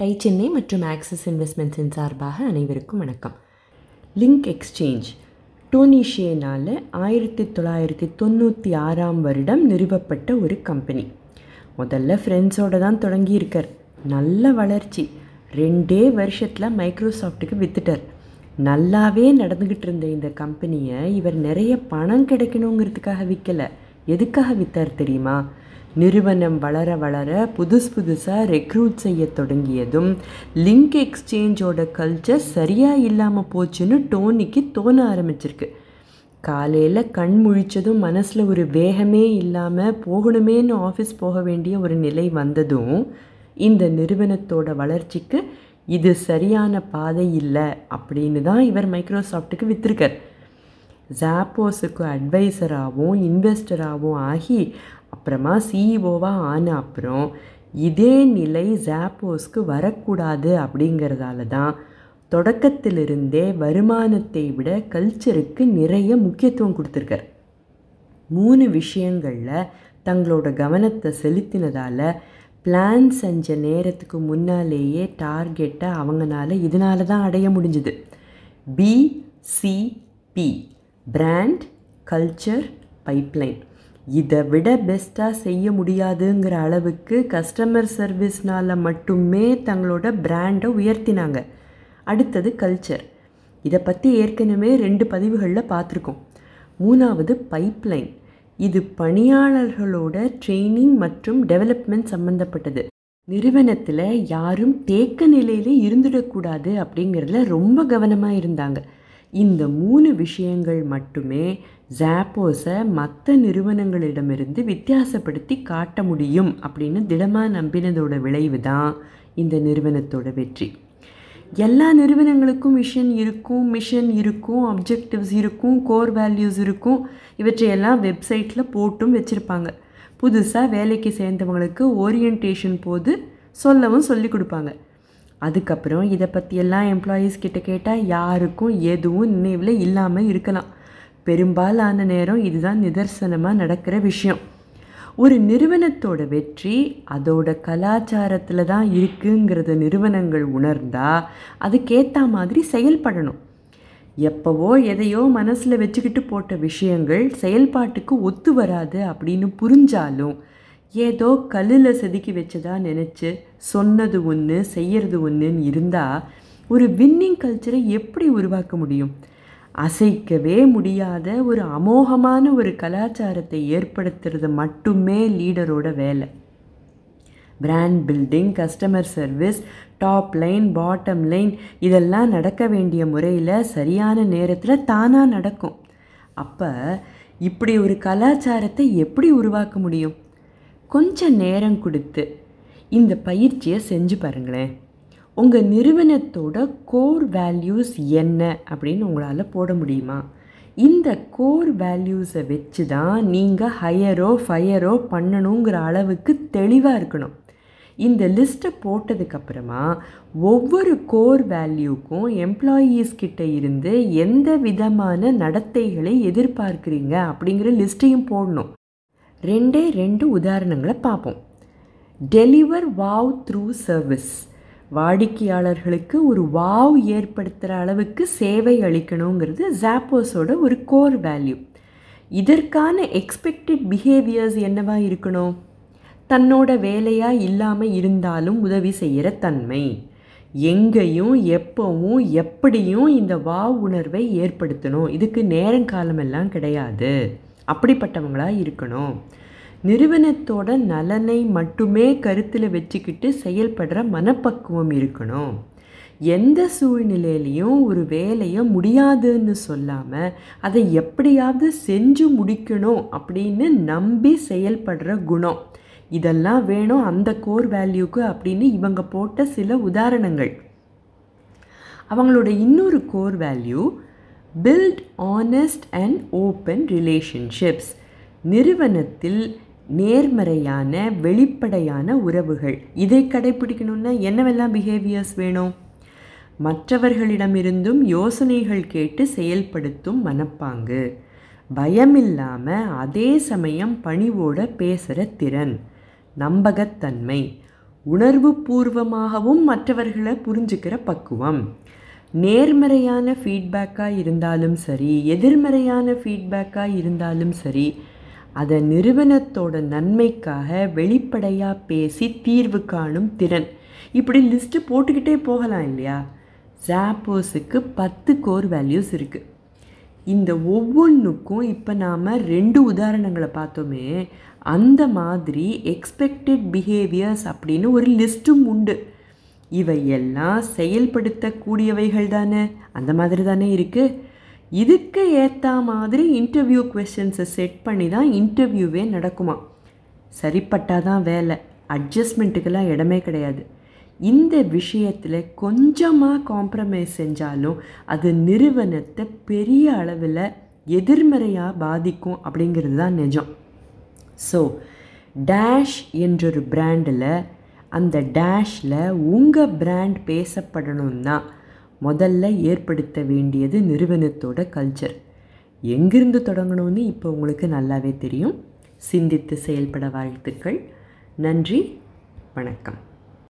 Tie Chennai மற்றும் axis இன்வெஸ்ட்மெண்ட்ஸின் சார்பாக அனைவருக்கும் வணக்கம். Link exchange. டோனிஷியனால் ஆயிரத்தி தொள்ளாயிரத்தி தொண்ணூற்றி ஆறாம் வருடம் நிறுவப்பட்ட ஒரு கம்பெனி. முதல்ல ஃப்ரெண்ட்ஸோடு தான் தொடங்கியிருக்கார். நல்ல வளர்ச்சி. ரெண்டே வருஷத்தில் மைக்ரோசாஃப்ட்டுக்கு வித்துட்டார். நல்லாவே நடந்துக்கிட்டு இருந்த இந்த கம்பெனியை இவர் நிறைய பணம் கிடைக்கணுங்கிறதுக்காக விற்கலை எதுக்காக விற்றார் தெரியுமா? நிறுவனம் வளர வளர புதுசு புதுசாக ரெக்ரூட் செய்ய தொடங்கியதும் லிங்க் எக்ஸ்சேஞ்சோட கல்ச்சர் சரியாக இல்லாமல் போச்சுன்னு டோனிக்கு தோண ஆரம்பிச்சிருக்கு. காலையில் கண் முழிச்சதும் மனசில் ஒரு வேகமே இல்லாமல் போகணுமேன்னு ஆஃபீஸ் போக வேண்டிய ஒரு நிலை வந்ததும் இந்த நிறுவனத்தோட வளர்ச்சிக்கு இது சரியான பாதை இல்லை அப்படின்னு தான் இவர் மைக்ரோசாஃப்ட்டுக்கு விற்றுருக்கார் ஜாப்போஸுக்கு அட்வைசராகவும் இன்வெஸ்டராகவும் ஆகி அப்புறமா சிஇஓவாக ஆன அப்புறம் இதே நிலை ஜாப்போஸ்க்கு வரக்கூடாது அப்படிங்கிறதால தான் தொடக்கத்திலிருந்தே வருமானத்தை விட கல்ச்சருக்கு நிறைய முக்கியத்துவம் கொடுத்துருக்கார். மூணு விஷயங்களில் தங்களோட கவனத்தை செலுத்தினதால் பிளான் செஞ்ச நேரத்துக்கு முன்னாலேயே டார்கெட்டை அவங்களால இதனால தான் அடைய முடிஞ்சுது. பிசிபி பிராண்ட் கல்ச்சர் பைப்லைன் இதை விட பெஸ்ட்டாக செய்ய முடியாதுங்கிற அளவுக்கு கஸ்டமர் சர்வீஸ்னால் மட்டுமே தங்களோட பிராண்டை உயர்த்தினாங்க. அடுத்தது கல்ச்சர் இதை பற்றி ஏற்கனவே ரெண்டு பதிவுகளில் பார்த்துருக்கோம். மூணாவது பைப்லைன் இது பணியாளர்களோட ட்ரெயினிங் மற்றும் டெவலப்மெண்ட் சம்மந்தப்பட்டது நிறுவனத்தில் யாரும் தேக்க நிலையில் இருந்துடக்கூடாது அப்படிங்கிறதுல ரொம்ப கவனமாக இருந்தாங்க. இந்த மூணு விஷயங்கள் மட்டுமே ஜாப்போஸை மற்ற நிறுவனங்களிடமிருந்து வித்தியாசப்படுத்தி காட்ட முடியும் அப்படின்னு திடமாக நம்பினதோட விளைவு தான் இந்த நிறுவனத்தோட வெற்றி. எல்லா நிறுவனங்களுக்கும் மிஷன் இருக்கும் மிஷன் இருக்கும் அப்ஜெக்டிவ்ஸ் இருக்கும் கோர் வேல்யூஸ் இருக்கும். இவற்றையெல்லாம் வெப்சைட்டில் போட்டும் வச்சுருப்பாங்க. புதுசாக வேலைக்கு சேர்ந்தவங்களுக்கு ஓரியன்டேஷன் போது சொல்லவும் சொல்லி கொடுப்பாங்க. அதுக்கப்புறம் இதை பற்றியெல்லாம் எம்ப்ளாயீஸ் கிட்ட கேட்டால் யாருக்கும் எதுவும் நினைவில் இல்லாமல் இருக்கலாம். பெரும்பாலான நேரம் இதுதான் நிதர்சனமாக நடக்கிற விஷயம். ஒரு நிறுவனத்தோட வெற்றி அதோட கலாச்சாரத்தில் தான் இருக்குங்கிறத நிறுவனங்கள் உணர்ந்தால் அதுக்கேற்ற மாதிரி செயல்படணும். எப்போவோ எதையோ மனசில் வச்சுக்கிட்டு போட்ட விஷயங்கள் செயல்பாட்டுக்கு ஒத்து வராது அப்படின்னு புரிஞ்சாலும் ஏதோ கல்லில் செதுக்கி வச்சதா நினச்சி சொன்னது ஒன்று செய்கிறது ஒன்றுன்னு இருந்தால் ஒரு வின்னிங் கல்ச்சரை எப்படி உருவாக்க முடியும்? அசைக்கவே முடியாத ஒரு அமோகமான ஒரு கலாச்சாரத்தை ஏற்படுத்துறது மட்டுமே லீடரோட வேலை. Brand building customer service top line bottom line இதெல்லாம் நடக்க வேண்டிய முறையில் சரியான நேரத்தில் தானாக நடக்கும். அப்போ இப்படி ஒரு கலாச்சாரத்தை எப்படி உருவாக்க முடியும்? கொஞ்சம் நேரம் கொடுத்து இந்த பயிற்சியை செஞ்சு பாருங்களேன். உங்கள் நிறுவனத்தோட கோர் வேல்யூஸ் என்ன அப்படின்னு உங்களால் போட முடியுமா? இந்த கோர் வேல்யூஸை வச்சு தான் நீங்கள் ஹையரோ ஃபையரோ பண்ணணுங்கிற அளவுக்கு தெளிவாக இருக்கணும். இந்த லிஸ்ட்டை போட்டதுக்கப்புறமா ஒவ்வொரு கோர் வேல்யூக்கும் எம்ப்ளாயீஸ் கிட்ட இருந்து எந்த விதமான நடத்தைகளை எதிர்பார்க்குறீங்க அப்படிங்கிற லிஸ்ட்டையும் போடணும். ரெண்டே ரெண்டு உதாரணங்களை பார்ப்போம். டெலிவர் வாவ் த்ரூ சர்வீஸ் வாடிக்கையாளர்களுக்கு ஒரு வாவ் ஏற்படுத்துகிற அளவுக்கு சேவை அளிக்கணுங்கிறது ஜாப்போஸோட ஒரு கோர் வேல்யூ இதற்கான எக்ஸ்பெக்டட் பிஹேவியர்ஸ் என்னவா இருக்கணும்? தன்னோட வேலையாக இல்லாமல் இருந்தாலும் உதவி செய்கிற தன்மை. எங்கேயும் எப்பவும் எப்படியும் இந்த வாவ் உணர்வை ஏற்படுத்தணும். இதுக்கு நேரங்காலமெல்லாம் கிடையாது. அப்படிப்பட்டவங்களாக இருக்கணும். நிறுவனத்தோட நலனை மட்டுமே கருத்தில் வச்சுக்கிட்டு செயல்படுற மனப்பக்குவம் இருக்கணும். எந்த சூழ்நிலையிலையும் ஒரு வேலையை முடியாதுன்னு சொல்லாமல் அதை எப்படியாவது செஞ்சு முடிக்கணும் அப்படின்னு நம்பி செயல்படுற குணம். இதெல்லாம் வேணும் அந்த கோர் வேல்யூக்கு அப்படின்னு இவங்க போட்ட சில உதாரணங்கள். அவங்களோட இன்னொரு core value build honest and open relationships நிறுவனத்தில் நேர்மறையான வெளிப்படையான உறவுகள். இதை கடைபிடிக்கணும்னா என்னவெல்லாம் பிஹேவியர்ஸ் வேணும்? மற்றவர்களிடமிருந்தும் யோசனைகள் கேட்டு செயல்படுத்தும் மனப்பாங்கு. பயமில்லாமல் அதே சமயம் பணிவோட பேசுகிற திறன். நம்பகத்தன்மை. உணர்வு பூர்வமாகவும் மற்றவர்களை புரிஞ்சுக்கிற பக்குவம். நேர்மறையான ஃபீட்பேக்காக இருந்தாலும் சரி எதிர்மறையான ஃபீட்பேக்காக இருந்தாலும் சரி அதை நிறுவனத்தோட நன்மைக்காக வெளிப்படையாக பேசி தீர்வு காணும் திறன். இப்படி லிஸ்ட்டு போட்டுக்கிட்டே போகலாம் இல்லையா? ஜாப்போஸுக்கு பத்து கோர் வேல்யூஸ் இருக்குது இந்த ஒவ்வொன்றுக்கும் இப்போ நாம் ரெண்டு உதாரணங்களை பார்த்தோமே அந்த மாதிரி எக்ஸ்பெக்டட் பிஹேவியர்ஸ் அப்படின்னு ஒரு லிஸ்ட்டும் உண்டு. இவையெல்லாம் செயல்படுத்தக்கூடியவைகள் தானே அந்த மாதிரி தானே இருக்குது இதுக்கு ஏற்ற மாதிரி இன்டர்வியூ கொஸ்டின்ஸை செட் பண்ணி தான் இன்டர்வியூவே நடக்குமா? சரிப்பட்டால் தான் வேலை. அட்ஜஸ்ட்மெண்ட்டுக்கெல்லாம் இடமே கிடையாது. இந்த விஷயத்தில் கொஞ்சமாக காம்ப்ரமைஸ் செஞ்சாலும் அது நிறுவனத்தை பெரிய அளவில் எதிர்மறையாக பாதிக்கும் அப்படிங்கிறது தான் நிஜம். ஸோ டேஷ் என்றொரு பிராண்டில் அந்த டேஷில் உங்கள் பிராண்ட் பேசப்படணும்னா முதல்ல ஏற்படுத்த வேண்டியது நிறுவனத்தோட கல்ச்சர் எங்கிருந்து தொடங்கணும்னு இப்போ உங்களுக்கு நல்லாவே தெரியும். சிந்தித்து செயல்பட வாழ்த்துக்கள். நன்றி. வணக்கம்.